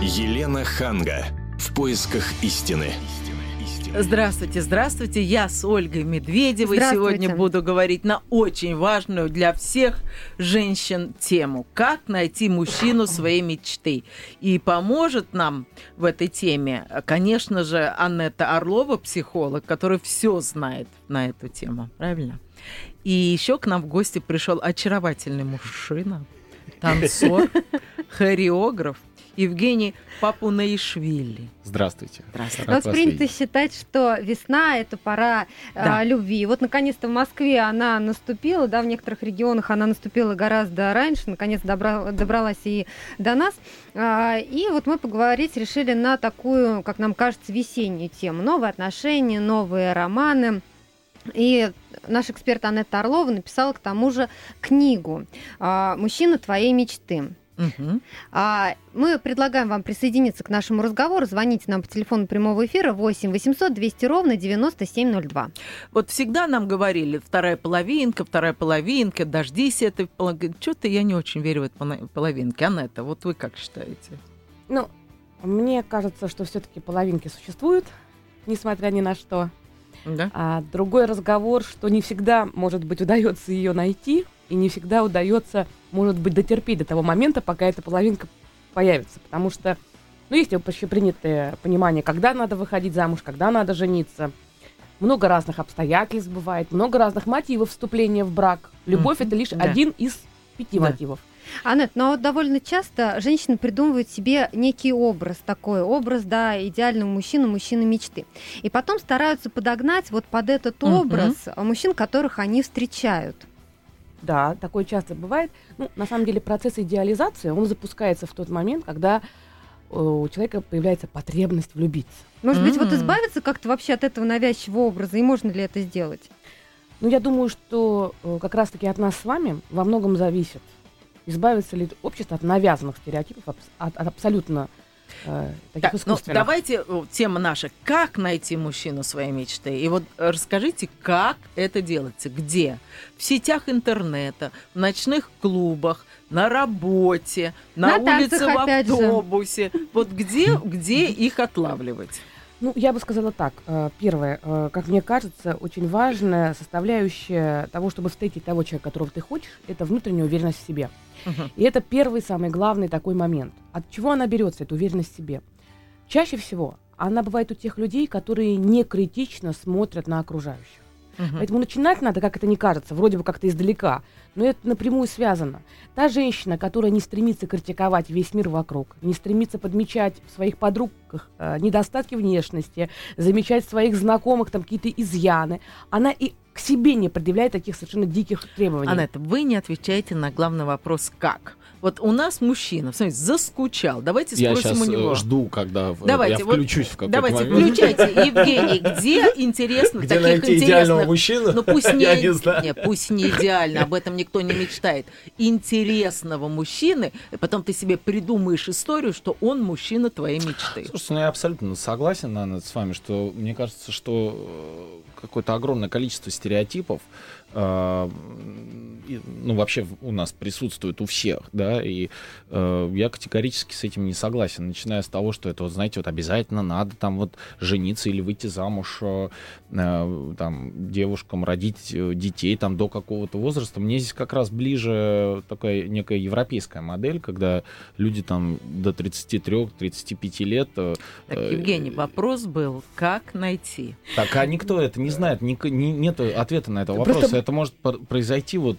Елена Ханга. В поисках истины. Здравствуйте, здравствуйте. Я с Ольгой Медведевой сегодня буду говорить на очень важную для всех женщин тему. Как найти мужчину своей мечты. И поможет нам в этой теме, конечно же, Аннета Орлова, психолог, который все знает на эту тему. Правильно? И еще к нам в гости пришел очаровательный мужчина, танцор, хореограф, Евгений Папунаишвили. Здравствуйте. Здравствуйте. У нас принято видеть. считать, что весна – это пора да. а, любви. Вот, наконец-то, в Москве она наступила, да, в некоторых регионах она наступила гораздо раньше, наконец добра, добралась и до нас. А, и вот мы поговорить решили на такую, как нам кажется, весеннюю тему. Новые отношения, новые романы. И наш эксперт Анетта Орлова написала к тому же книгу а, «Мужчина твоей мечты». Угу. А, мы предлагаем вам присоединиться к нашему разговору. Звоните нам по телефону прямого эфира 8 800 200 ровно 9702. Вот всегда нам говорили, вторая половинка, вторая половинка, дождись этой половинки. Что-то я не очень верю в эту половинке. Анетта, вот вы как считаете? Ну, мне кажется, что все-таки половинки существуют, несмотря ни на что. Да? А другой разговор, что не всегда, может быть, удается ее найти, и не всегда удается может быть, дотерпеть до того момента, пока эта половинка появится. Потому что, ну, есть общепринятое понимание, когда надо выходить замуж, когда надо жениться. Много разных обстоятельств бывает, много разных мотивов вступления в брак. Любовь mm-hmm. это лишь да. один из пяти да. мотивов. Анет, но довольно часто женщины придумывают себе некий образ такой, образ, да, идеального мужчины, мужчины мечты. И потом стараются подогнать вот под этот образ mm-hmm. мужчин, которых они встречают. Да, такое часто бывает. Ну, на самом деле процесс идеализации, он запускается в тот момент, когда э, у человека появляется потребность влюбиться. Может mm-hmm. быть, вот избавиться как-то вообще от этого навязчивого образа, и можно ли это сделать? Ну, я думаю, что э, как раз-таки от нас с вами во многом зависит, избавиться ли общество от навязанных стереотипов, от, от абсолютно э, таких так, ну, давайте тема наша. Как найти мужчину своей мечты? И вот расскажите, как это делается, где? В сетях интернета, в ночных клубах, на работе, на, на улице, в автобусе. Вот где, где их отлавливать? Ну, я бы сказала так. Э, первое, э, как мне кажется, очень важная составляющая того, чтобы встретить того человека, которого ты хочешь, это внутренняя уверенность в себе. Uh-huh. И это первый, самый главный такой момент. От чего она берется, эта уверенность в себе? Чаще всего она бывает у тех людей, которые не критично смотрят на окружающих. Угу. Поэтому начинать надо, как это не кажется, вроде бы как-то издалека, но это напрямую связано. Та женщина, которая не стремится критиковать весь мир вокруг, не стремится подмечать в своих подругах э, недостатки внешности, замечать в своих знакомых там какие-то изъяны, она и к себе не предъявляет таких совершенно диких требований. Анетта, вы не отвечаете на главный вопрос «как?». Вот у нас мужчина, смотрите, заскучал. Давайте спросим я у него. Э, жду, когда давайте, я включусь вот, в какой-то Давайте, момент. включайте. Евгений, где интересно где таких найти интересных... идеального мужчину? Ну пусть не, я не, знаю. не, пусть не идеально, об этом никто не мечтает. Интересного мужчины, и потом ты себе придумаешь историю, что он мужчина твоей мечты. Слушайте, ну я абсолютно согласен, Анна, с вами, что мне кажется, что э, какое-то огромное количество стереотипов, э, ну, вообще у нас присутствует у всех, да, и э, я категорически с этим не согласен, начиная с того, что это, вот, знаете, вот обязательно надо там вот жениться или выйти замуж э, э там девушкам, родить э, детей там до какого-то возраста. Мне здесь как раз ближе такая некая европейская модель, когда люди там до 33-35 лет... Э, так, Евгений, вопрос был, как найти? Так, а никто это не знает, ни, ни, нет ответа на этот вопрос. Просто... Это может произойти вот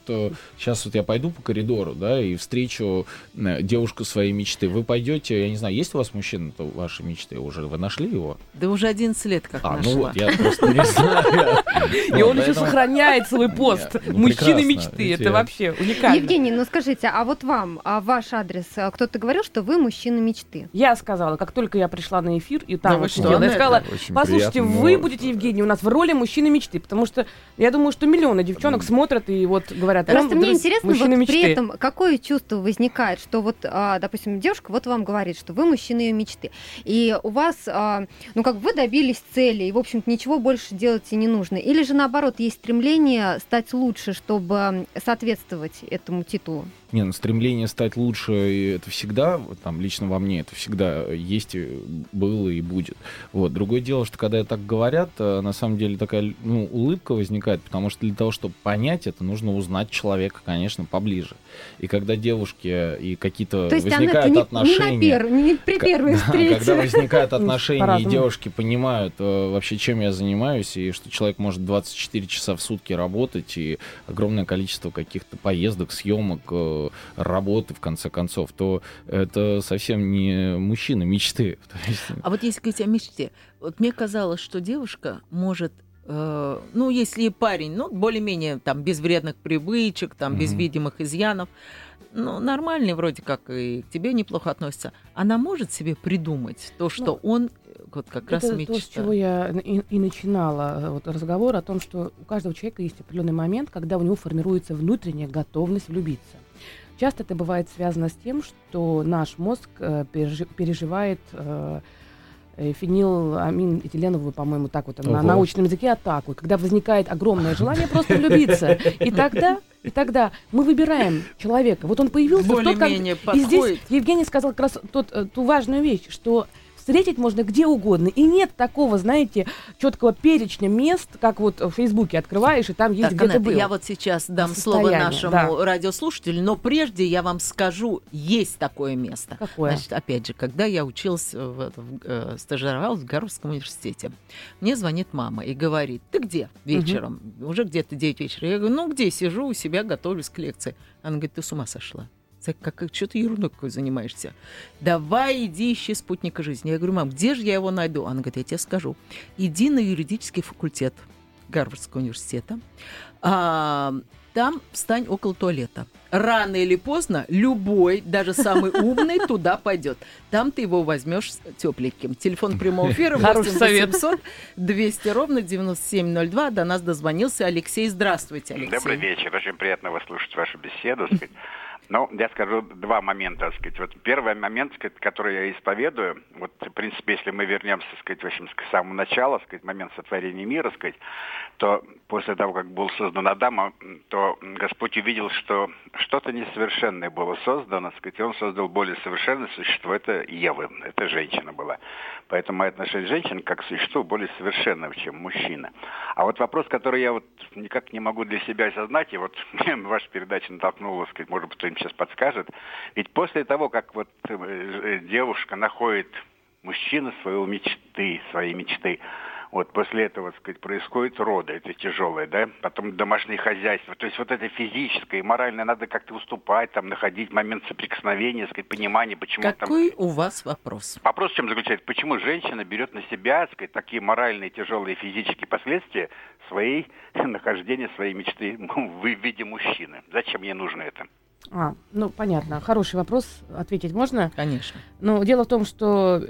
сейчас вот я пойду по коридору, да, и встречу девушку своей мечты. Вы пойдете, я не знаю, есть у вас мужчина то вашей мечты уже? Вы нашли его? Да уже 11 лет как а, нашла. ну вот, я просто не знаю. И он еще сохраняет свой пост. Ну, Мужчины мечты, это вообще уникально. Евгений, ну скажите, а вот вам, а ваш адрес, а кто-то говорил, что вы мужчина мечты? Я сказала, как только я пришла на эфир, и там сидела, я сказала, послушайте, вы будете, Евгений, у нас в роли мужчины мечты, потому что я думаю, что миллионы девчонок смотрят и вот говорят, Просто мне интересно, вот мечты. при этом какое чувство возникает, что вот, а, допустим, девушка вот вам говорит, что вы мужчина ее мечты, и у вас, а, ну как вы добились цели, и, в общем-то, ничего больше делать и не нужно. Или же, наоборот, есть стремление стать лучше, чтобы соответствовать этому титулу? Не, ну, стремление стать лучше, это всегда, там, лично во мне, это всегда есть, было и будет. Вот. Другое дело, что когда так говорят, э, на самом деле такая, ну, улыбка возникает, потому что для того, чтобы понять это, нужно узнать человека, конечно, поближе. И когда девушки и какие-то возникают не, отношения... Не, на пер, не при первой встрече. Когда возникают отношения, и девушки понимают э, вообще, чем я занимаюсь, и что человек может 24 часа в сутки работать, и огромное количество каких-то поездок, съемок, э, работы, в конце концов, то это совсем не мужчина мечты. А вот если говорить о мечте, вот мне казалось, что девушка может э, ну, если парень, ну, более-менее там без вредных привычек, там, без видимых изъянов, ну, нормальный вроде как и к тебе неплохо относится, она может себе придумать то, что ну, он вот как это раз мечта. то, с чего я и, и начинала э, вот, разговор о том, что у каждого человека есть определенный момент, когда у него формируется внутренняя готовность влюбиться. Часто это бывает связано с тем, что наш мозг э, переживает э, э фениламинэтиленовую, по-моему, так вот Ого. на научном языке атаку, когда возникает огромное желание просто влюбиться. И тогда и тогда мы выбираем человека. Вот он появился Более тот, как... И здесь Евгений сказал как раз тот, э, ту важную вещь, что встретить можно где угодно. И нет такого, знаете, четкого перечня мест, как вот в Фейсбуке открываешь, и там есть где-то был. Я вот сейчас дам слово нашему да. радиослушателю, но прежде я вам скажу, есть такое место. Какое? Значит, опять же, когда я училась, в, в, э, стажировалась в Гарвардском университете, мне звонит мама и говорит, ты где вечером? Угу. Уже где-то 9 вечера. Я говорю, ну где, сижу у себя, готовлюсь к лекции. Она говорит, ты с ума сошла как, как что ты ерундой какой занимаешься? Давай иди ищи спутника жизни. Я говорю, мам, где же я его найду? Она говорит, я тебе скажу. Иди на юридический факультет Гарвардского университета. А, там встань около туалета. Рано или поздно любой, даже самый умный, туда пойдет. Там ты его возьмешь тепленьким. Телефон прямого эфира 8 800 200 ровно 9702. До нас дозвонился Алексей. Здравствуйте, Алексей. Добрый вечер. Очень приятно вас слушать вашу беседу. Ну, я скажу два момента, так сказать. Вот первый момент, сказать, который я исповедую, вот, в принципе, если мы вернемся, так сказать, в общем, к самому началу, так сказать, момент сотворения мира, так сказать, то после того, как был создан Адам, то Господь увидел, что что-то несовершенное было создано, сказать, и Он создал более совершенное существо, это Ева, это женщина была. Поэтому мое отношение к женщине как к существу более совершенного, чем мужчина. А вот вопрос, который я вот никак не могу для себя осознать, и вот ваша передача натолкнула, сказать, может быть, кто-нибудь сейчас подскажет. Ведь после того, как вот э, девушка находит мужчину своего мечты, своей мечты, вот после этого, так сказать, происходит роды, это тяжелое, да, потом домашнее хозяйство. То есть вот это физическое и моральное надо как-то уступать, там, находить момент соприкосновения, так сказать, понимания, почему Какой там... у вас вопрос? Вопрос в чем заключается? Почему женщина берет на себя, так сказать, такие моральные, тяжелые физические последствия своей нахождения, своей мечты в виде мужчины? Зачем ей нужно это? А, ну, понятно. Хороший вопрос. Ответить можно? Конечно. Ну, дело в том, что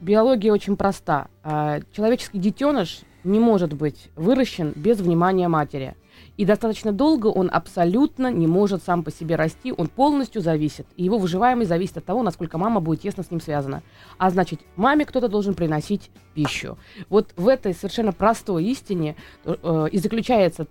биология очень проста. А, человеческий детеныш не может быть выращен без внимания матери. И достаточно долго он абсолютно не может сам по себе расти, он полностью зависит. И его выживаемость зависит от того, насколько мама будет тесно с ним связана. А значит, маме кто-то должен приносить пищу. Вот в этой совершенно простой истине э, и заключается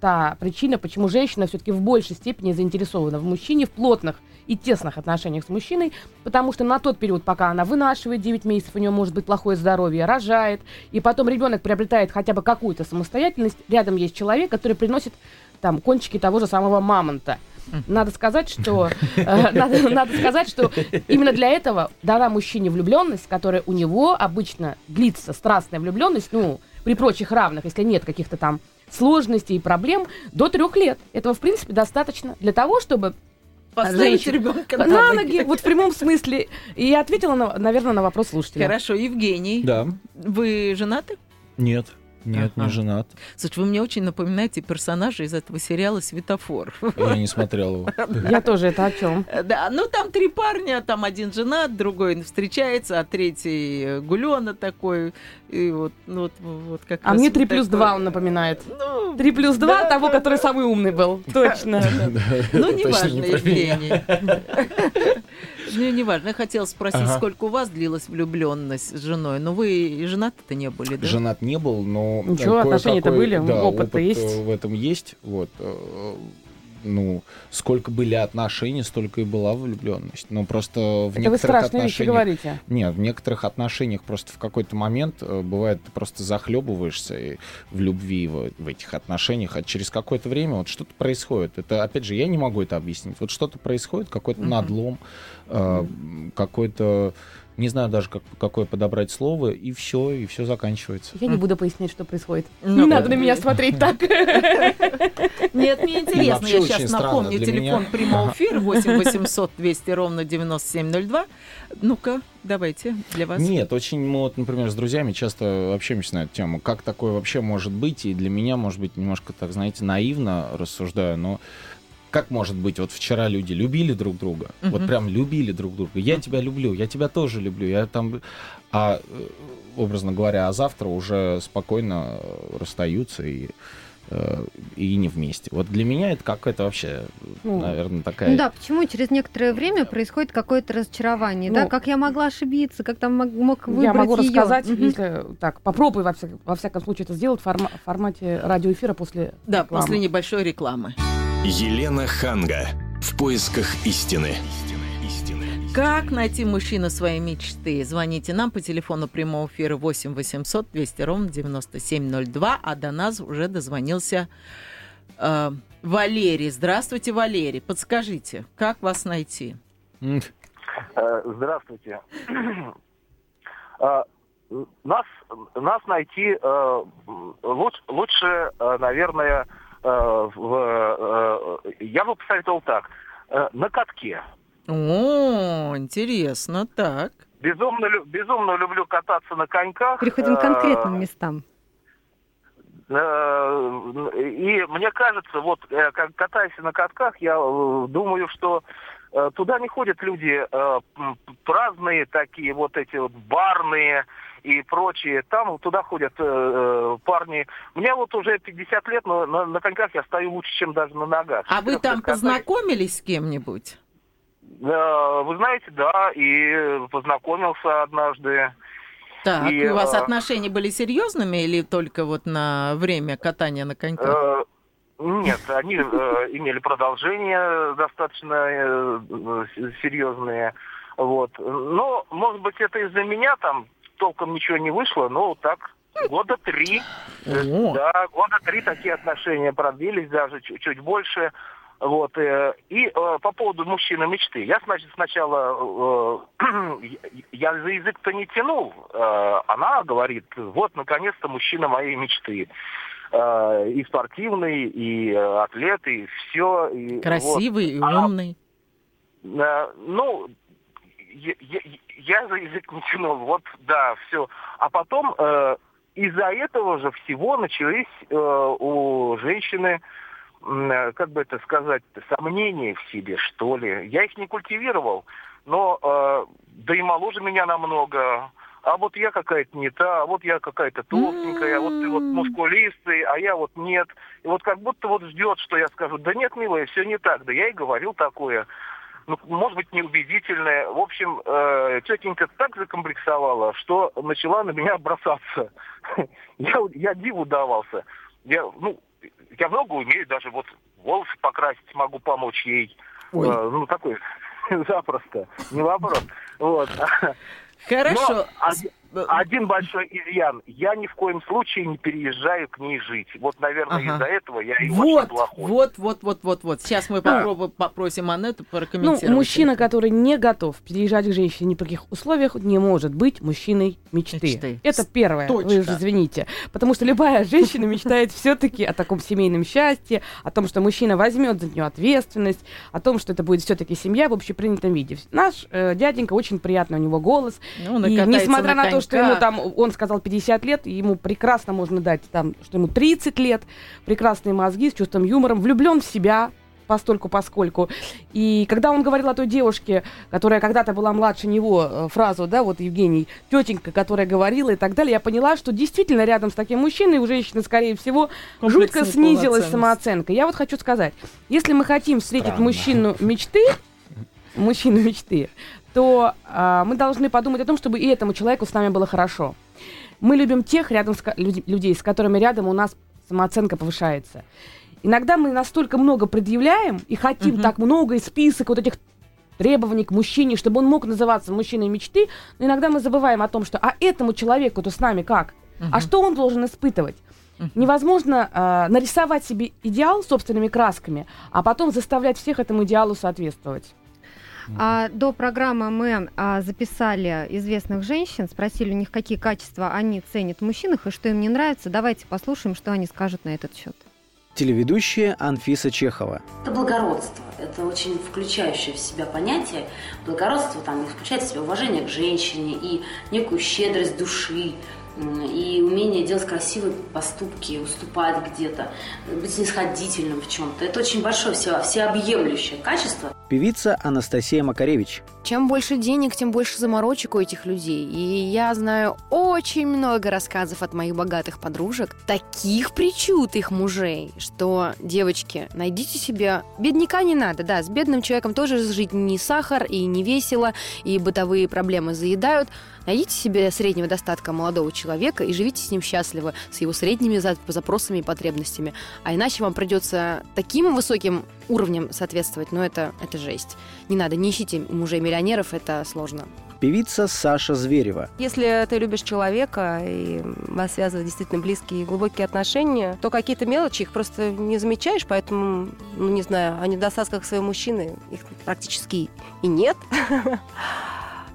та причина, почему женщина все-таки в большей степени заинтересована в мужчине, в плотных и тесных отношениях с мужчиной, потому что на тот период, пока она вынашивает 9 месяцев, у нее может быть плохое здоровье, рожает, и потом ребенок приобретает хотя бы какую-то самостоятельность, рядом есть человек, который приносит там кончики того же самого мамонта. Надо сказать, что э, надо, надо сказать, что именно для этого дана мужчине влюбленность, которая у него обычно длится страстная влюбленность, ну при прочих равных, если нет каких-то там сложностей и проблем, до трех лет. Этого в принципе достаточно для того, чтобы Поставить ребенка на, на ноги. Вот в прямом смысле. И я ответила, на, наверное, на вопрос слушателя. Хорошо, Евгений. Да. Вы женаты? Нет. Нет, ага. не женат. Слушай, вы мне очень напоминаете персонажа из этого сериала «Светофор». Я не смотрел его. Я тоже, это о чем? Да, ну там три парня, там один женат, другой встречается, а третий гулёна такой. И вот, ну, вот, вот как А мне три плюс два он напоминает. Ну, три плюс два того, который самый умный был. Точно. Ну, неважно, Евгений. Ну, неважно. Я хотела спросить, ага. сколько у вас длилась влюбленность с женой. Но вы и женаты-то не были, да? Женат не был, но... Ничего, отношения-то были, да, опыт, опыт есть. в этом есть. Вот э, ну, сколько были отношений, столько и была влюбленность. Но просто в Это некоторых вы отношениях... вещи говорите. Нет, в некоторых отношениях просто в какой-то момент э, бывает, ты просто захлебываешься и в любви в, в этих отношениях, а через какое-то время вот что-то происходит. Это, опять же, я не могу это объяснить. Вот что-то происходит, какой-то mm-hmm. надлом, э, какой-то не знаю даже, как, какое подобрать слово, и все, и все заканчивается. Я не буду пояснять, что происходит. Ну, не надо на меня смотреть так. Нет, мне интересно, я сейчас напомню телефон прямого эфира 8 800 200 ровно 9702. Ну-ка, давайте, для вас. Нет, очень мы вот, например, с друзьями часто общаемся на эту тему. Как такое вообще может быть? И для меня, может быть, немножко, так знаете, наивно рассуждаю, но как может быть, вот вчера люди любили друг друга, uh-huh. вот прям любили друг друга. Я тебя люблю, я тебя тоже люблю, я там, а э, образно говоря, а завтра уже спокойно расстаются и э, и не вместе. Вот для меня это какая-то вообще, ну, наверное, такая... Ну да, почему через некоторое время происходит какое-то разочарование, ну, да? Как я могла ошибиться, как там мог выбрать Я могу её? рассказать, угу. если так, попробуй во, всяк, во всяком случае это сделать в форма- формате радиоэфира после Да, рекламы. после небольшой рекламы. Елена Ханга. В поисках истины. Как найти мужчину своей мечты? Звоните нам по телефону прямого эфира 8 800 200 ровно 9702, а до нас уже дозвонился э, Валерий. Здравствуйте, Валерий. Подскажите, как вас найти? Э, здравствуйте. Э, нас, нас найти э, лучше, лучше, наверное, в, э, я бы посоветовал так, э, на катке. О, интересно, так. Безумно, безумно люблю кататься на коньках. Переходим к конкретным местам. И мне кажется, вот катаясь на катках, я думаю, что туда не ходят люди праздные такие, вот эти вот барные, и прочие. Там туда ходят э, э парни. Мне вот уже 50 лет, но на, на коньках я стою лучше, чем даже на ногах. А вы там познакомились с кем-нибудь? Э, вы знаете, да, и познакомился однажды. Так, и, у вас э, отношения были серьезными или только вот на время катания на коньках? Э, нет, они э, имели продолжение достаточно э, серьезные. Вот. Но, может быть, это из-за меня там толком ничего не вышло, но так года три. Да, года три такие отношения продлились, даже чуть, чуть больше. Вот. Э, и э, по поводу мужчины мечты. Я, значит, сначала... Э, я за язык-то не тянул. Она говорит, вот, наконец-то, мужчина моей мечты. И спортивный, и атлет, и все. И, Красивый, вот. и умный. А, э, ну, я, я, за язык не тянул, вот, да, все. А потом э, из-за этого же всего начались э, у женщины, э, как бы это сказать, сомнения в себе, что ли. Я их не культивировал, но э, да и моложе меня намного. А вот я какая-то не та, а вот я какая-то толстенькая, а вот ты вот мускулистый, а я вот нет. И вот как будто вот ждет, что я скажу, да нет, милая, все не так. Да я и говорил такое ну, может быть, неубедительная. В общем, э, тетенька так закомплексовала, что начала на меня бросаться. я, я диву давался. Я, ну, я много умею, даже вот волосы покрасить могу помочь ей. Ой. Э, ну, такой запросто, не вопрос. Вот. Хорошо. Но, один большой изъян. Я ни в коем случае не переезжаю к ней жить. Вот, наверное, ага. из-за этого я и вот, очень плохой. Вот, вот, вот, вот, вот. Сейчас мы попробуем, попросим Анетту прокомментировать. Ну, мужчина, который не готов переезжать к женщине ни при каких условиях, не может быть мужчиной мечты. мечты. Это первое. Точно. Вы уже извините. Потому что любая женщина мечтает все-таки о таком семейном счастье, о том, что мужчина возьмет за нее ответственность, о том, что это будет все-таки семья в общепринятом виде. Наш э, дяденька очень приятный у него голос. Ну, и несмотря на, на то, что ему там, он сказал 50 лет, ему прекрасно можно дать там, что ему 30 лет, прекрасные мозги с чувством юмора, влюблен в себя, постольку поскольку. И когда он говорил о той девушке, которая когда-то была младше него, э, фразу, да, вот Евгений, тетенька, которая говорила и так далее, я поняла, что действительно рядом с таким мужчиной у женщины, скорее всего, жутко снизилась самооценка. Я вот хочу сказать, если мы хотим встретить Странно. мужчину мечты, мужчину мечты, то а, мы должны подумать о том, чтобы и этому человеку с нами было хорошо. Мы любим тех рядом с, людей, с которыми рядом у нас самооценка повышается. Иногда мы настолько много предъявляем и хотим uh-huh. так много, и список вот этих требований к мужчине, чтобы он мог называться мужчиной мечты, но иногда мы забываем о том, что а этому человеку-то с нами как? Uh-huh. А что он должен испытывать? Uh-huh. Невозможно э, нарисовать себе идеал собственными красками, а потом заставлять всех этому идеалу соответствовать. А, до программы мы а, записали известных женщин, спросили у них, какие качества они ценят в мужчинах и что им не нравится. Давайте послушаем, что они скажут на этот счет телеведущая Анфиса Чехова. Это благородство. Это очень включающее в себя понятие. Благородство там включает в себя уважение к женщине и некую щедрость души, и умение делать красивые поступки, уступать где-то, быть снисходительным в чем-то. Это очень большое все, всеобъемлющее качество. Певица Анастасия Макаревич. Чем больше денег, тем больше заморочек у этих людей. И я знаю очень много рассказов от моих богатых подружек, таких причуд их мужей, что, девочки, найдите себе... Бедняка не надо, да, с бедным человеком тоже жить не сахар и не весело, и бытовые проблемы заедают, Найдите себе среднего достатка молодого человека и живите с ним счастливо, с его средними запросами и потребностями. А иначе вам придется таким высоким уровнем соответствовать, но это, это жесть. Не надо, не ищите мужей миллионеров, это сложно певица Саша Зверева. Если ты любишь человека и вас связывают действительно близкие и глубокие отношения, то какие-то мелочи их просто не замечаешь, поэтому, ну не знаю, о недостатках своего мужчины их практически и нет.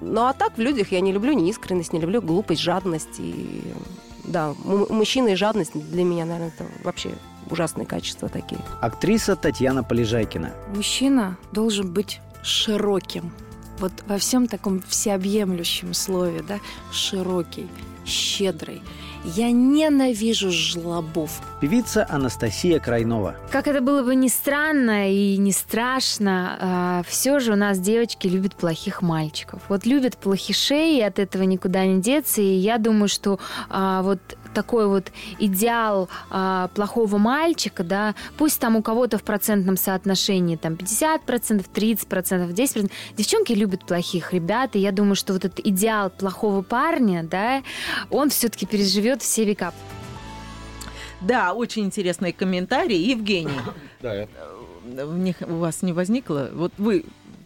Ну а так в людях я не люблю неискренность, не люблю глупость, жадность. И да, у мужчины жадность для меня, наверное, это вообще ужасные качества такие. Актриса Татьяна Полежайкина. Мужчина должен быть широким. Вот во всем таком всеобъемлющем слове, да, широкий, щедрый. Я ненавижу жлобов. Певица Анастасия Крайнова. Как это было бы не странно и не страшно, а, все же у нас девочки любят плохих мальчиков. Вот любят плохишей, и от этого никуда не деться. И я думаю, что а, вот такой вот идеал а, плохого мальчика, да, пусть там у кого-то в процентном соотношении там 50%, 30%, 10%, девчонки любят плохих ребят, и я думаю, что вот этот идеал плохого парня, да, он все-таки переживет все века. Да, очень интересные комментарии. Евгений, да, я... в них у вас не возникло? Вот вы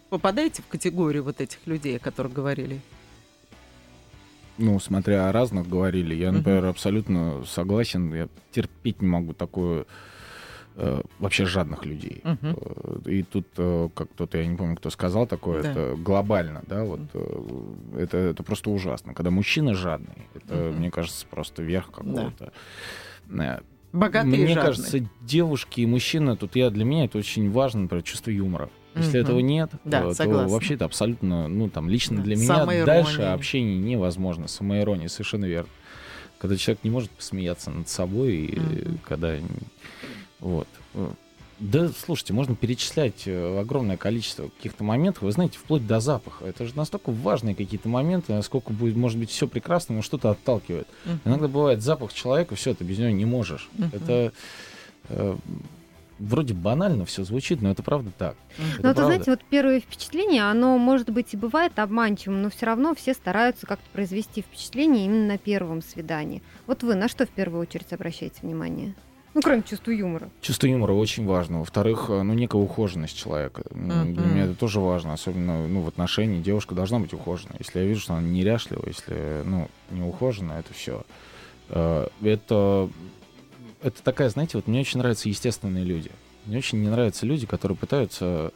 попадаете в категорию вот этих людей, о которых говорили? Ну, смотря о разных говорили, я, например, абсолютно согласен, я терпеть не могу такое э, вообще жадных людей. Uh-huh. И тут, э, как кто-то, я не помню, кто сказал такое, да. это глобально, да, вот uh-huh. это, это просто ужасно. Когда мужчина жадный, это, uh-huh. мне кажется, просто верх какого-то. Да. Богатый Мне и кажется, девушки и мужчина, тут я для меня это очень важно, например, чувство юмора. Если этого нет, да, то, то вообще это абсолютно, ну там лично для меня дальше общение невозможно. Самоирония, совершенно верно. Когда человек не может посмеяться над собой, и когда вот. Да, слушайте, можно перечислять э, огромное количество каких-то моментов, вы знаете, вплоть до запаха. Это же настолько важные какие-то моменты, насколько будет, может быть, все прекрасно, но что-то отталкивает. Uh-huh. Иногда бывает запах человека, все, ты без него не можешь. Uh-huh. Это э, вроде банально все звучит, но это правда так. Ну, вот, знаете, вот первое впечатление, оно, может быть, и бывает обманчивым, но все равно все стараются как-то произвести впечатление именно на первом свидании. Вот вы на что в первую очередь обращаете внимание? Ну, кроме чувства юмора. Чувство юмора очень важно. Во-вторых, э, ну, некая ухоженность человека. Uh-huh. Для меня это тоже важно, особенно ну, в отношении. Девушка должна быть ухоженной. Если я вижу, что она неряшлива, если, ну, не ухожена, это все. Э, это это такая, знаете, вот мне очень нравятся естественные люди. Мне очень не нравятся люди, которые пытаются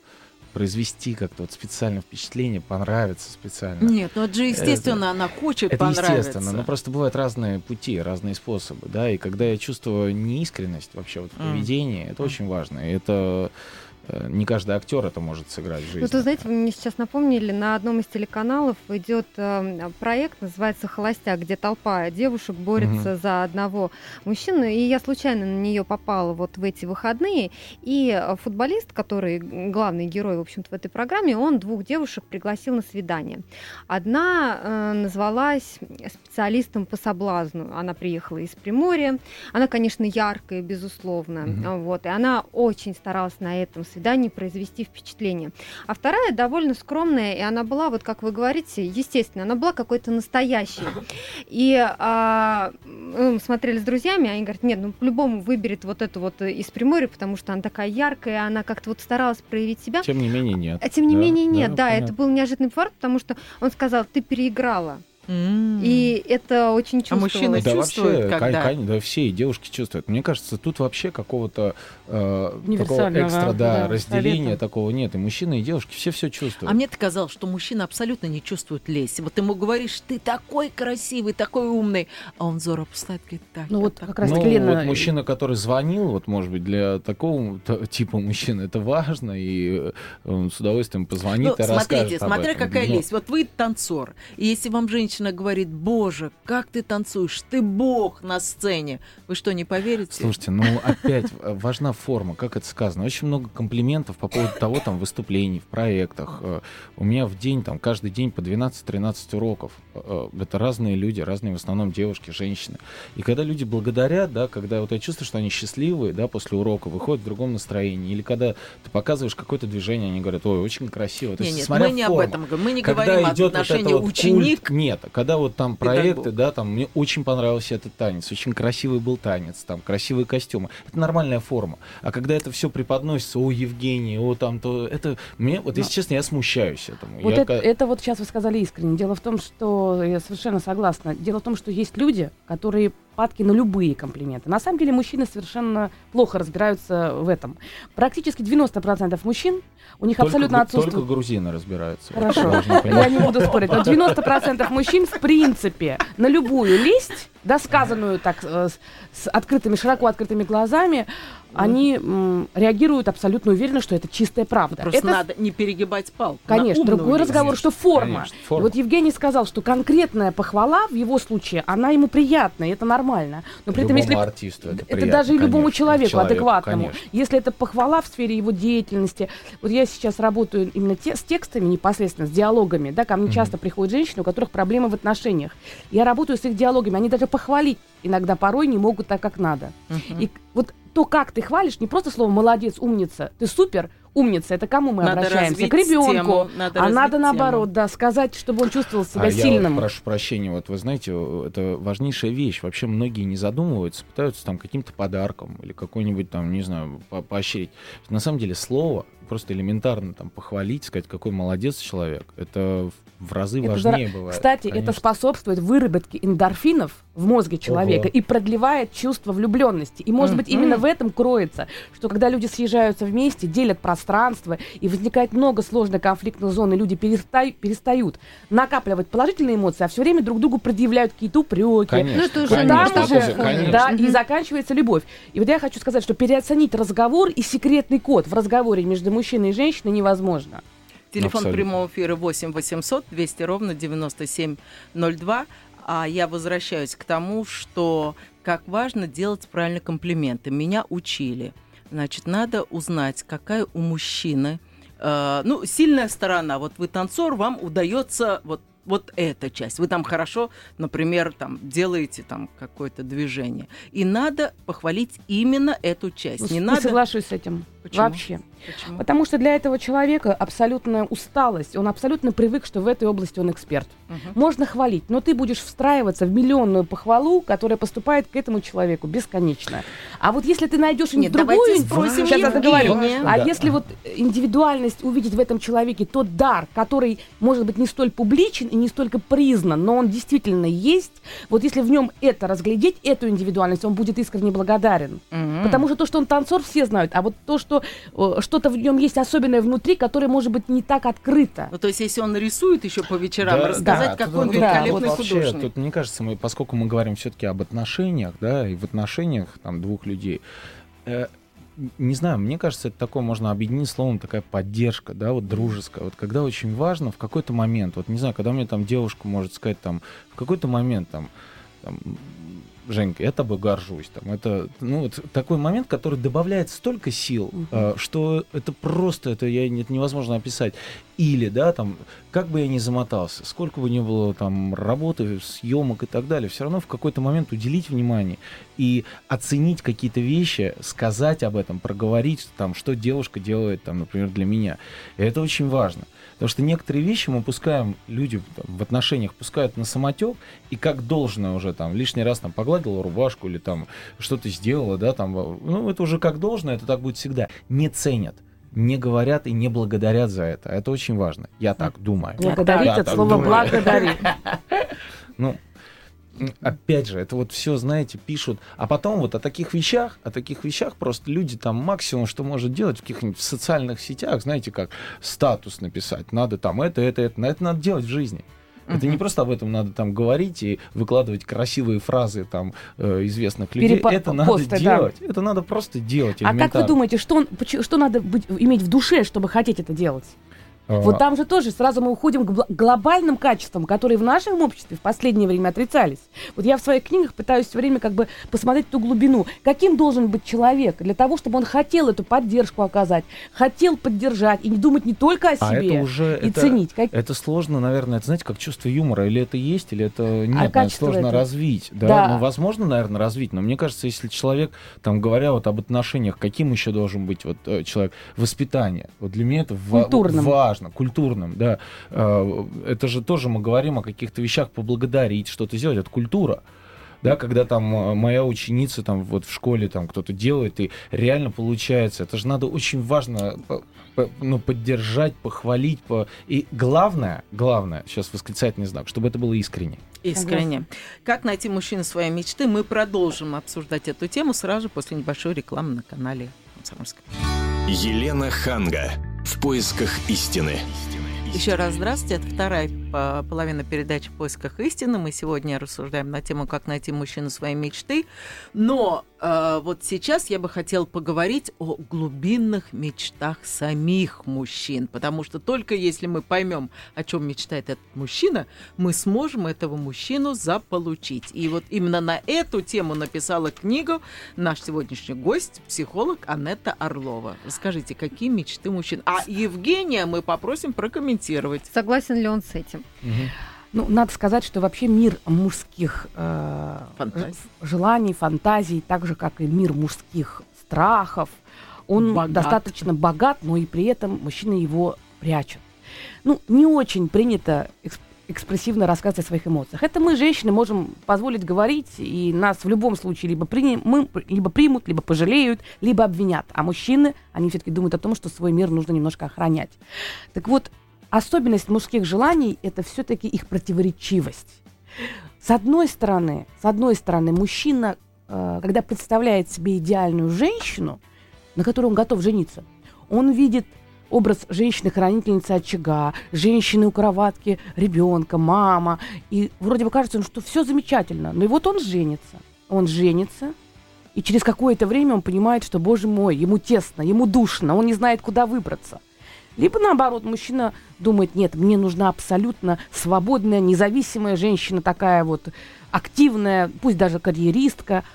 произвести как-то вот специально впечатление, понравиться специально. Нет, ну это же естественно, это, она хочет это понравиться. естественно, но просто бывают разные пути, разные способы, да, и когда я чувствую неискренность вообще вот в поведении, mm. это mm. очень важно. И это не каждый актер это может сыграть в жизни. Вот вы знаете, вы мне сейчас напомнили, на одном из телеканалов идет э, проект, называется «Холостяк», где толпа девушек борется угу. за одного мужчину, и я случайно на нее попала вот в эти выходные, и футболист, который главный герой, в общем-то, в этой программе, он двух девушек пригласил на свидание. Одна э, назвалась специалистом по соблазну, она приехала из Приморья, она, конечно, яркая, безусловно, угу. вот, и она очень старалась на этом свидании произвести впечатление. А вторая довольно скромная, и она была, вот как вы говорите, естественно, она была какой-то настоящей. И а, мы смотрели с друзьями, они говорят, нет, ну по-любому выберет вот эту вот из Приморья, потому что она такая яркая, она как-то вот старалась проявить себя. Тем не менее нет. А тем не да, менее нет, да, да это был неожиданный факт, потому что он сказал, ты переиграла. Mm. И это очень чувствовалось. А мужчины да, чувствуют, вообще, когда? Кон, да, все и девушки чувствуют. Мне кажется, тут вообще какого-то э, такого экстра да, да, разделения совета. такого нет. И мужчины, и девушки все все чувствуют. А мне-то казалось, что мужчина абсолютно не чувствует лесть. Вот ему говоришь, ты такой красивый, такой умный, а он взор опускает, говорит, так. Ну вот как раз ну, Лена... вот мужчина, который звонил, вот может быть для такого типа мужчины это важно, и он с удовольствием позвонит ну, и смотрите, расскажет смотря об этом. какая Но... лесть. Вот вы танцор, и если вам женщина говорит, боже, как ты танцуешь, ты бог на сцене, вы что, не поверите? Слушайте, ну опять важна форма, как это сказано. Очень много комплиментов по поводу того, там, выступлений в проектах. Э, у меня в день, там, каждый день по 12-13 уроков. Э, это разные люди, разные в основном девушки, женщины. И когда люди благодарят, да, когда вот я чувствую, что они счастливые, да, после урока, выходят в другом настроении, или когда ты показываешь какое-то движение, они говорят, ой, очень красиво. То нет, есть, нет, мы не форму. об этом говорим, мы не когда говорим о отношении вот ученик. Культ, нет, когда вот там проекты, да, там мне очень понравился этот танец, очень красивый был танец, там красивые костюмы. Это нормальная форма. А когда это все преподносится, о, Евгений, о, там, то это мне, вот если Но... честно, я смущаюсь этому. Вот я... это, это вот сейчас вы сказали искренне. Дело в том, что я совершенно согласна. Дело в том, что есть люди, которые падки на любые комплименты. На самом деле мужчины совершенно плохо разбираются в этом. Практически 90% мужчин, у них только, абсолютно отсутствует... Только грузины разбираются. Хорошо, я не буду спорить. Но 90% мужчин, в принципе, на любую лесть, да, сказанную так, э, с, с открытыми, широко открытыми глазами, они м, реагируют абсолютно уверенно, что это чистая правда. Просто это... надо не перегибать палку. Конечно, другой людей. разговор, что форма. Конечно, форма. И вот Евгений сказал, что конкретная похвала в его случае, она ему приятна, и это нормально. Но при любому этом, если артисту это, это приятно, даже и любому конечно, человеку, человеку адекватному. Конечно. Если это похвала в сфере его деятельности. Вот я сейчас работаю именно те, с текстами непосредственно, с диалогами. Да, ко мне mm-hmm. часто приходят женщины, у которых проблемы в отношениях. Я работаю с их диалогами, они даже похвалить иногда порой не могут так, как надо. Uh-huh. И вот то, как ты хвалишь, не просто слово молодец, умница, ты супер, умница, это кому мы надо обращаемся? К ребенку. Тему, надо а надо наоборот, да, сказать, чтобы он чувствовал себя а сильным. Я вот прошу прощения, вот вы знаете, это важнейшая вещь. Вообще многие не задумываются, пытаются там каким-то подарком или какой-нибудь там, не знаю, по поощрить. На самом деле слово просто элементарно там похвалить, сказать, какой молодец человек, это в разы это важнее за... бывает. Кстати, конечно. это способствует выработке эндорфинов в мозге человека Ого. и продлевает чувство влюбленности. И, может mm-hmm. быть, именно в этом кроется, что когда люди съезжаются вместе, делят пространство, и возникает много сложных конфликтных зон, и люди перестают, перестают накапливать положительные эмоции, а все время друг другу предъявляют какие-то упреки. Конечно, ну, это уже конечно, там уже, конечно. да, mm-hmm. и заканчивается любовь. И вот я хочу сказать, что переоценить разговор и секретный код в разговоре между мужчиной и женщиной невозможно. Телефон Абсолютно. прямого эфира 8 800 200 ровно 9702. А я возвращаюсь к тому, что как важно делать правильно комплименты. Меня учили. Значит, надо узнать, какая у мужчины э, ну, сильная сторона. Вот вы танцор, вам удается вот вот эта часть. Вы там хорошо, например, там делаете там какое-то движение. И надо похвалить именно эту часть. Не, не надо... соглашусь с этим. Почему? Вообще. Почему? Потому что для этого человека абсолютная усталость, он абсолютно привык, что в этой области он эксперт. Угу. Можно хвалить, но ты будешь встраиваться в миллионную похвалу, которая поступает к этому человеку бесконечно. А вот если ты найдешь Нет, другую, спросим сейчас я договорю, а да. если вот индивидуальность увидеть в этом человеке тот дар, который может быть не столь публичен и не столько признан, но он действительно есть, вот если в нем это разглядеть, эту индивидуальность, он будет искренне благодарен. Угу. Потому что то, что он танцор, все знают, а вот то, что что-то в нем есть особенное внутри, которое может быть не так открыто. Ну, то есть, если он рисует еще по вечерам, да, рассказать, да, какой он великолепный вот художник. Вообще, тут, мне кажется, мы, поскольку мы говорим все-таки об отношениях, да, и в отношениях там двух людей, э, не знаю, мне кажется, это такое можно объединить словом такая поддержка, да, вот дружеская. Вот когда очень важно в какой-то момент, вот не знаю, когда мне там девушка может сказать там в какой-то момент там, там Женька, я тобой горжусь. Там, это ну, вот такой момент, который добавляет столько сил, uh э, что это просто, это, я, это невозможно описать. Или, да, там, как бы я ни замотался, сколько бы ни было там работы, съемок и так далее, все равно в какой-то момент уделить внимание и оценить какие-то вещи, сказать об этом, проговорить, там, что девушка делает, там, например, для меня. И это очень важно. Потому что некоторые вещи мы пускаем, люди там, в отношениях пускают на самотек, и как должное уже там лишний раз там погладила рубашку или там что-то сделала, да, там, ну, это уже как должное, это так будет всегда. Не ценят не говорят и не благодарят за это. Это очень важно. Я так думаю. Благодарить от слова благодарить. Ну, опять же, это вот все, знаете, пишут. А потом вот о таких вещах, о таких вещах просто люди там максимум, что может делать в каких-нибудь социальных сетях, знаете, как статус написать. Надо там это, это, это. Это надо делать в жизни. Это не просто об этом надо там говорить и выкладывать красивые фразы там э, известных людей. Перепо- это надо посты, делать. Да. Это надо просто делать. А как вы думаете, что, он, что надо быть, иметь в душе, чтобы хотеть это делать? Вот а. там же тоже сразу мы уходим к глобальным качествам, которые в нашем обществе в последнее время отрицались. Вот я в своих книгах пытаюсь все время как бы посмотреть ту глубину. Каким должен быть человек для того, чтобы он хотел эту поддержку оказать, хотел поддержать и не думать не только о себе, а это уже, и это, ценить. Как... Это сложно, наверное, это, знаете, как чувство юмора. Или это есть, или это нет. А сложно это? развить. Да? да. Ну, возможно, наверное, развить. Но мне кажется, если человек, там, говоря вот об отношениях, каким еще должен быть вот э, человек, воспитание. Вот для меня это Культурным. важно важно, культурным, да. Э, это же тоже мы говорим о каких-то вещах, поблагодарить, что-то сделать, это культура да, когда там э, моя ученица там вот в школе там кто-то делает и реально получается, это же надо очень важно ну, поддержать, похвалить, по... и главное, главное, сейчас восклицательный знак, чтобы это было искренне. Искренне. Как найти мужчину своей мечты? Мы продолжим обсуждать эту тему сразу же после небольшой рекламы на канале Комсомольская. Елена Ханга. В поисках истины. Еще раз здравствуйте. Это вторая половина передачи «В поисках истины». Мы сегодня рассуждаем на тему, как найти мужчину своей мечты. Но э, вот сейчас я бы хотела поговорить о глубинных мечтах самих мужчин. Потому что только если мы поймем, о чем мечтает этот мужчина, мы сможем этого мужчину заполучить. И вот именно на эту тему написала книгу наш сегодняшний гость, психолог Анетта Орлова. Расскажите, какие мечты мужчин? А Евгения мы попросим прокомментировать. Согласен ли он с этим? Угу. Ну, надо сказать, что вообще мир мужских э, Фантазий. желаний, фантазий, так же, как и мир мужских страхов, он богат. достаточно богат, но и при этом мужчина его прячет. Ну, не очень принято эксп экспрессивно рассказывать о своих эмоциях. Это мы, женщины, можем позволить говорить, и нас в любом случае либо, приним, мы, либо примут, либо пожалеют, либо обвинят. А мужчины, они все-таки думают о том, что свой мир нужно немножко охранять. Так вот, особенность мужских желаний – это все-таки их противоречивость. С одной стороны, с одной стороны, мужчина, э, когда представляет себе идеальную женщину, на которой он готов жениться, он видит образ женщины-хранительницы очага, женщины у кроватки, ребенка, мама. И вроде бы кажется, что все замечательно. Но и вот он женится. Он женится, и через какое-то время он понимает, что, боже мой, ему тесно, ему душно, он не знает, куда выбраться. Либо наоборот, мужчина думает, нет, мне нужна абсолютно свободная, независимая женщина, такая вот активная, пусть даже карьеристка.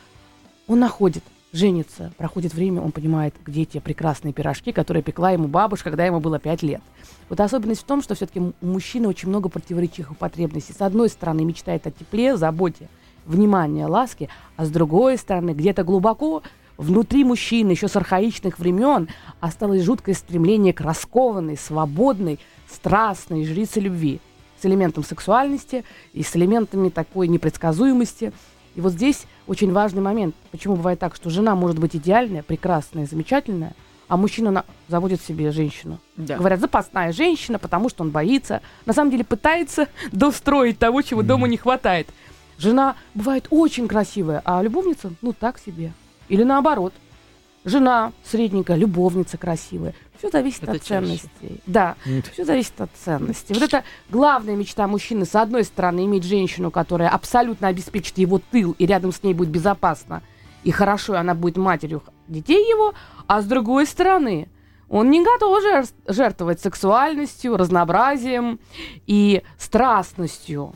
Он находит, женится, проходит время, он понимает, где те прекрасные пирожки, которые пекла ему бабушка, когда ему было 5 лет. Вот особенность в том, что все-таки у мужчины очень много противоречивых потребностей. С одной стороны, мечтает о тепле, заботе, внимании, ласке, а с другой стороны, где-то глубоко Внутри мужчины еще с архаичных времен осталось жуткое стремление к раскованной, свободной, страстной жрице любви с элементом сексуальности и с элементами такой непредсказуемости. И вот здесь очень важный момент. Почему бывает так, что жена может быть идеальная, прекрасная, замечательная, а мужчина на... заводит себе женщину. Да. Говорят, запасная женщина, потому что он боится. На самом деле пытается достроить того, чего mm. дома не хватает. Жена бывает очень красивая, а любовница, ну, так себе. Или наоборот, жена средненькая, любовница красивая. Все зависит это от чаще. ценностей. Да, Нет. все зависит от ценностей. Вот это главная мечта мужчины, с одной стороны, иметь женщину, которая абсолютно обеспечит его тыл, и рядом с ней будет безопасно, и хорошо, и она будет матерью детей его, а с другой стороны, он не готов жертвовать сексуальностью, разнообразием и страстностью.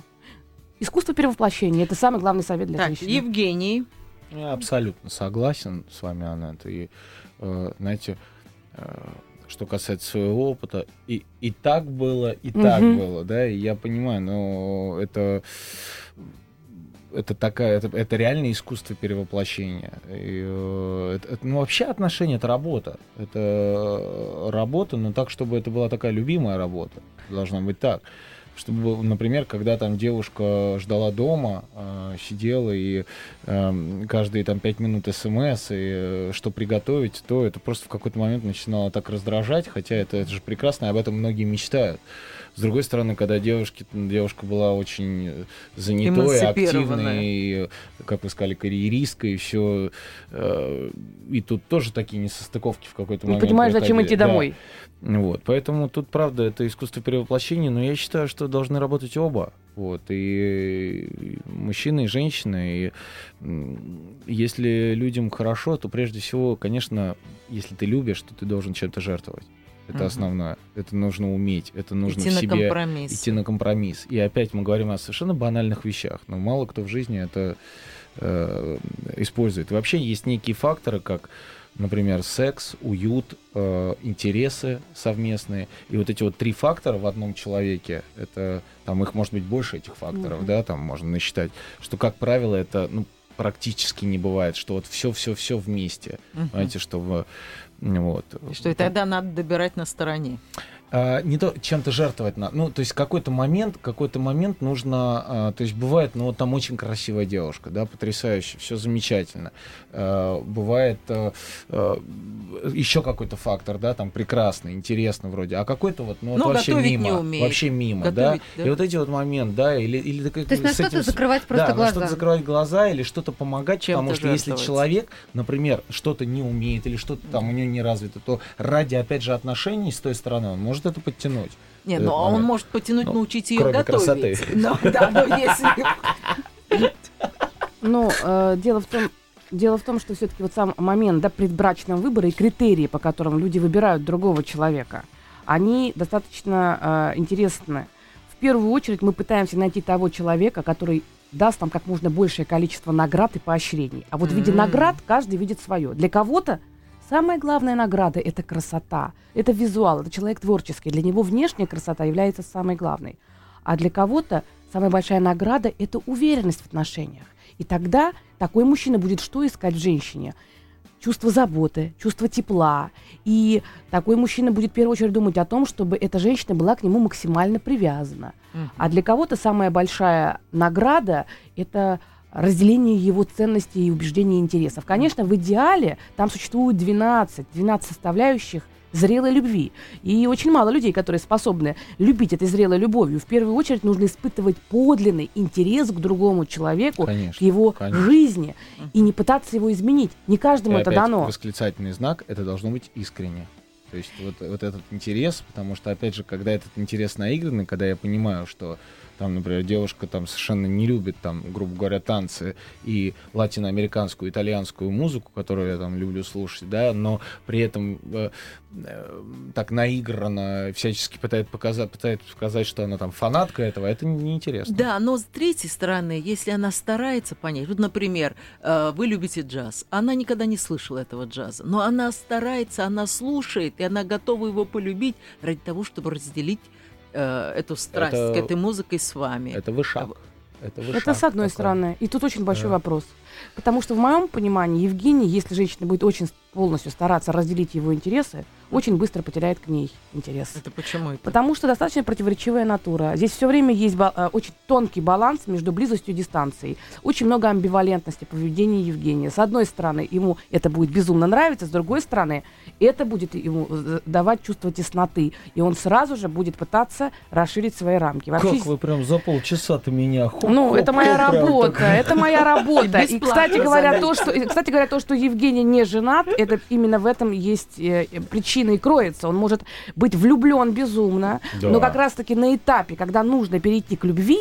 Искусство перевоплощения – это самый главный совет для так, женщины. Евгений. Я абсолютно согласен с вами, Анна. И, э, знаете, э, что касается своего опыта, и, и так было, и угу. так было, да, и я понимаю, но это это такая, это, это реальное искусство перевоплощения. И, э, это, это, ну, вообще отношения это работа. Это работа, но так, чтобы это была такая любимая работа. Должна быть так чтобы, например, когда там девушка ждала дома, э, сидела и э, каждые там пять минут смс и э, что приготовить, то это просто в какой-то момент начинало так раздражать, хотя это, это же прекрасно, и об этом многие мечтают. С другой стороны, когда девушки, девушка была очень э, занятой, активной, и, как вы сказали, карьеристкой, все, э, и тут тоже такие несостыковки в какой-то момент. Не понимаешь, зачем идти домой. Вот, поэтому тут, правда, это искусство перевоплощения, но я считаю, что должны работать оба. Вот, и мужчины, и женщины. И если людям хорошо, то прежде всего, конечно, если ты любишь, то ты должен чем-то жертвовать. Это угу. основное. Это нужно уметь. Это нужно идти в себе на компромисс. идти на компромисс. И опять мы говорим о совершенно банальных вещах. Но мало кто в жизни это э, использует. И вообще есть некие факторы, как например, секс, уют, э, интересы совместные. И вот эти вот три фактора в одном человеке, это там их может быть больше этих факторов, mm-hmm. да, там можно насчитать, что, как правило, это ну, практически не бывает, что вот все-все-все вместе. Mm-hmm. Понимаете, что в, вот. Что и тогда надо добирать на стороне. А, не то чем-то жертвовать надо. Ну, то есть какой-то момент, какой-то момент нужно, а, то есть бывает, ну, там очень красивая девушка, да, потрясающе, все замечательно. А, бывает а, а, еще какой-то фактор, да, там прекрасный, интересно вроде, а какой-то вот, ну, вот ну, вообще мимо, вообще мимо, готовить, да? да, и вот эти вот моменты, да, или или то есть на что-то закрывать просто да, глаза, на что-то закрывать глаза или что-то помогать, чем потому что если человек, например, что-то не умеет или что-то там у него не развито, то ради опять же отношений с той стороны он может может это подтянуть. Не, ну а он может потянуть, ну, научить ее готовить. красоты. Но, да, но если... Ну, э, дело в том, Дело в том, что все-таки вот сам момент да, предбрачного выбора и критерии, по которым люди выбирают другого человека, они достаточно э, интересны. В первую очередь мы пытаемся найти того человека, который даст нам как можно большее количество наград и поощрений. А вот mm-hmm. в виде наград каждый видит свое. Для кого-то Самая главная награда – это красота, это визуал, это человек творческий. Для него внешняя красота является самой главной. А для кого-то самая большая награда – это уверенность в отношениях. И тогда такой мужчина будет что искать в женщине? Чувство заботы, чувство тепла. И такой мужчина будет в первую очередь думать о том, чтобы эта женщина была к нему максимально привязана. Uh-huh. А для кого-то самая большая награда – это разделение его ценностей и убеждений и интересов. Конечно, в идеале там существует 12, 12 составляющих зрелой любви. И очень мало людей, которые способны любить этой зрелой любовью. В первую очередь нужно испытывать подлинный интерес к другому человеку, конечно, к его конечно. жизни, и не пытаться его изменить. Не каждому и это дано. Восклицательный знак это должно быть искренне. То есть вот, вот этот интерес, потому что, опять же, когда этот интерес наигранный, когда я понимаю, что там, например, девушка там совершенно не любит там, грубо говоря, танцы и латиноамериканскую, итальянскую музыку, которую я там люблю слушать, да, но при этом э, э, так наигранно всячески пытается показать, пытается показать, что она там фанатка этого, это неинтересно. Да, но с третьей стороны, если она старается понять, вот, например, э, вы любите джаз, она никогда не слышала этого джаза, но она старается, она слушает, и она готова его полюбить ради того, чтобы разделить э, эту страсть это, к этой музыке с вами. Это вышаг. Это, вышаг это с одной такой. стороны. И тут очень большой да. вопрос. Потому что в моем понимании Евгений, если женщина будет очень полностью стараться разделить его интересы, очень быстро потеряет к ней интерес. Это почему? Это? Потому что достаточно противоречивая натура. Здесь все время есть э, очень тонкий баланс между близостью и дистанцией. Очень много амбивалентности поведения Евгения. С одной стороны, ему это будет безумно нравиться, с другой стороны, это будет ему э, давать чувство тесноты. И он сразу же будет пытаться расширить свои рамки. Вообще, как вы прям за полчаса-то меня хоп, Ну, хоп, это моя хоп, работа, это моя работа. И, кстати говоря, то, что, кстати говоря, то, что Евгений не женат, это именно в этом есть э, причина причиной кроется. Он может быть влюблен безумно, да. но как раз-таки на этапе, когда нужно перейти к любви,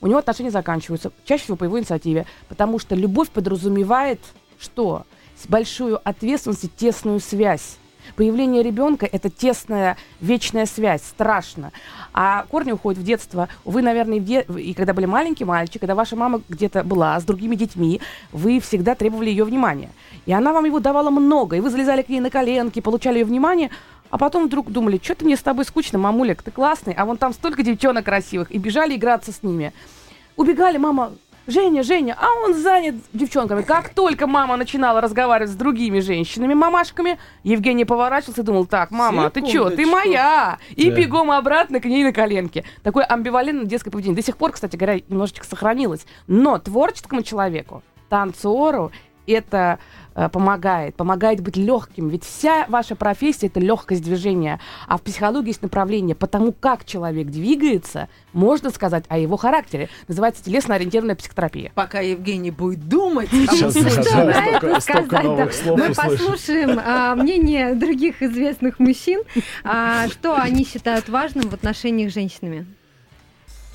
у него отношения заканчиваются, чаще всего по его инициативе, потому что любовь подразумевает что? большую ответственность и тесную связь. Появление ребенка – это тесная, вечная связь, страшно. А корни уходят в детство. Вы, наверное, и, де... и когда были маленький мальчик, когда ваша мама где-то была с другими детьми, вы всегда требовали ее внимания. И она вам его давала много, и вы залезали к ней на коленки, получали ее внимание, а потом вдруг думали, что-то мне с тобой скучно, мамулек, ты классный, а вон там столько девчонок красивых, и бежали играться с ними. Убегали, мама, Женя, Женя, а он занят девчонками. Как только мама начинала разговаривать с другими женщинами, мамашками, Евгений поворачивался и думал, так, мама, ты что, ты моя? И да. бегом обратно к ней на коленке. Такое амбивалентное детское поведение. До сих пор, кстати говоря, немножечко сохранилось. Но творческому человеку, танцору, это Э, помогает, помогает быть легким. Ведь вся ваша профессия это легкость движения. А в психологии есть направление. Потому как человек двигается, можно сказать о его характере. Называется телесно-ориентированная психотерапия. Пока Евгений будет думать, Сейчас, а мы послушаем а, мнение других известных мужчин, а, что они считают важным в отношениях с женщинами.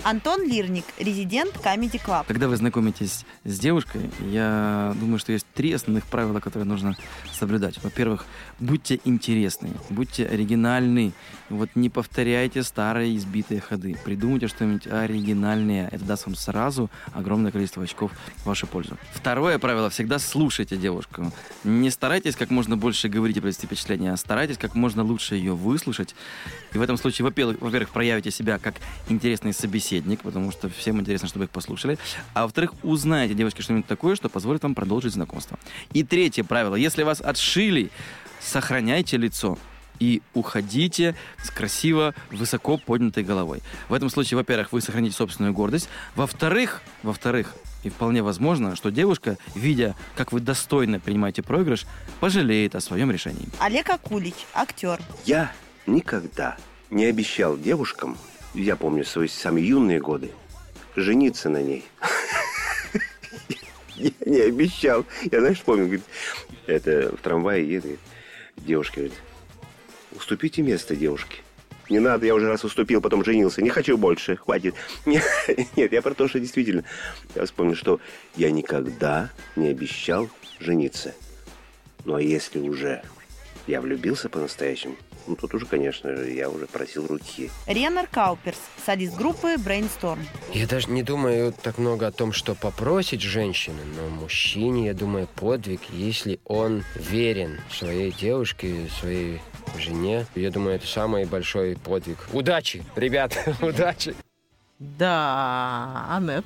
Антон Лирник, резидент Comedy Club. Когда вы знакомитесь с девушкой, я думаю, что есть три основных правила, которые нужно соблюдать. Во-первых, будьте интересны, будьте оригинальны. Вот не повторяйте старые избитые ходы. Придумайте что-нибудь оригинальное. Это даст вам сразу огромное количество очков в вашу пользу. Второе правило. Всегда слушайте девушку. Не старайтесь как можно больше говорить и произвести впечатление, а старайтесь как можно лучше ее выслушать. И в этом случае, во-первых, проявите себя как интересный собеседник, потому что всем интересно, чтобы их послушали. А во-вторых, узнаете девочки что-нибудь такое, что позволит вам продолжить знакомство. И третье правило. Если вас отшили, сохраняйте лицо и уходите с красиво, высоко поднятой головой. В этом случае, во-первых, вы сохраните собственную гордость. Во-вторых, во-вторых, и вполне возможно, что девушка, видя, как вы достойно принимаете проигрыш, пожалеет о своем решении. Олег Акулич, актер. Я никогда не обещал девушкам, я помню свои самые юные годы, жениться на ней. Я не обещал. Я, знаешь, помню, говорит, это в трамвае едет, девушка говорит, уступите место девушке. Не надо, я уже раз уступил, потом женился. Не хочу больше, хватит. Нет, я про то, что действительно. Я вспомнил, что я никогда не обещал жениться. Ну а если уже я влюбился по-настоящему, ну, тут уже, конечно, я уже просил руки. Ренар Кауперс, садист группы Brainstorm. Я даже не думаю так много о том, что попросить женщины, но мужчине, я думаю, подвиг, если он верен своей девушке, своей жене. Я думаю, это самый большой подвиг. Удачи, ребята, удачи! Да, Аннет.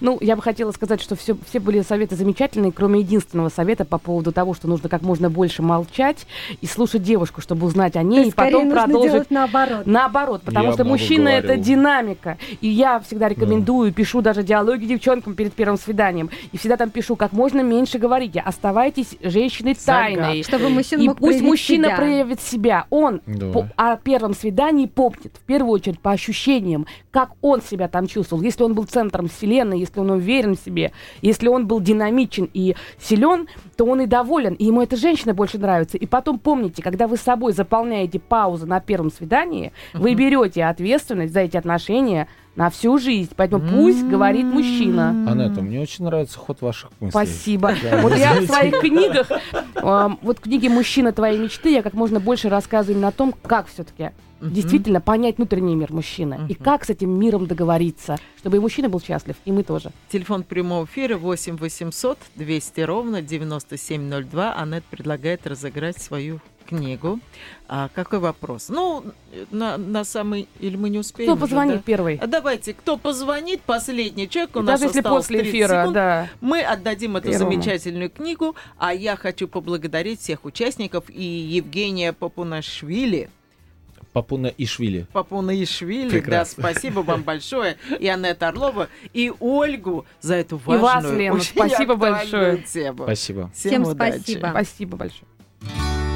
Ну, я бы хотела сказать, что все, все были советы замечательные, кроме единственного совета по поводу того, что нужно как можно больше молчать и слушать девушку, чтобы узнать о ней, и потом продолжить. наоборот. Наоборот, потому я что мужчина это динамика. И я всегда рекомендую, да. пишу даже диалоги девчонкам перед первым свиданием. И всегда там пишу, как можно меньше говорите. Оставайтесь женщиной тайной. Чтобы мужчина и мог пусть мужчина себя. проявит себя. Он да. по, о первом свидании помнит, в первую очередь, по ощущениям, как он себя там чувствовал. Если он был центром вселенной, вселенной, если он уверен в себе, если он был динамичен и силен, то он и доволен, и ему эта женщина больше нравится. И потом помните, когда вы с собой заполняете паузу на первом свидании, uh-huh. вы берете ответственность за эти отношения на всю жизнь. Поэтому пусть говорит мужчина. Анетта, мне очень нравится ход ваших мыслей. Спасибо. Вот я в своих книгах, вот книги «Мужчина твоей мечты», я как можно больше рассказываю именно о том, как все-таки действительно понять внутренний мир мужчины и как с этим миром договориться, чтобы и мужчина был счастлив, и мы тоже. Телефон прямого эфира 8 800 200 ровно 9702. Аннет предлагает разыграть свою книгу. А, какой вопрос? Ну, на, на самый... Или мы не успеем? Кто позвонит да? первый? А давайте, кто позвонит, последний человек у и нас Даже если после эфира, секунд, да. Мы отдадим эту Первому. замечательную книгу, а я хочу поблагодарить всех участников и Евгения Попунашвили, Папуна Ишвили. Папуна Ишвили, Прекрасно. да, спасибо вам большое. И Анетта Орлова, и Ольгу за эту важную, и вас, Лена, спасибо большое. тему. Спасибо. Всем, Всем спасибо. Спасибо большое.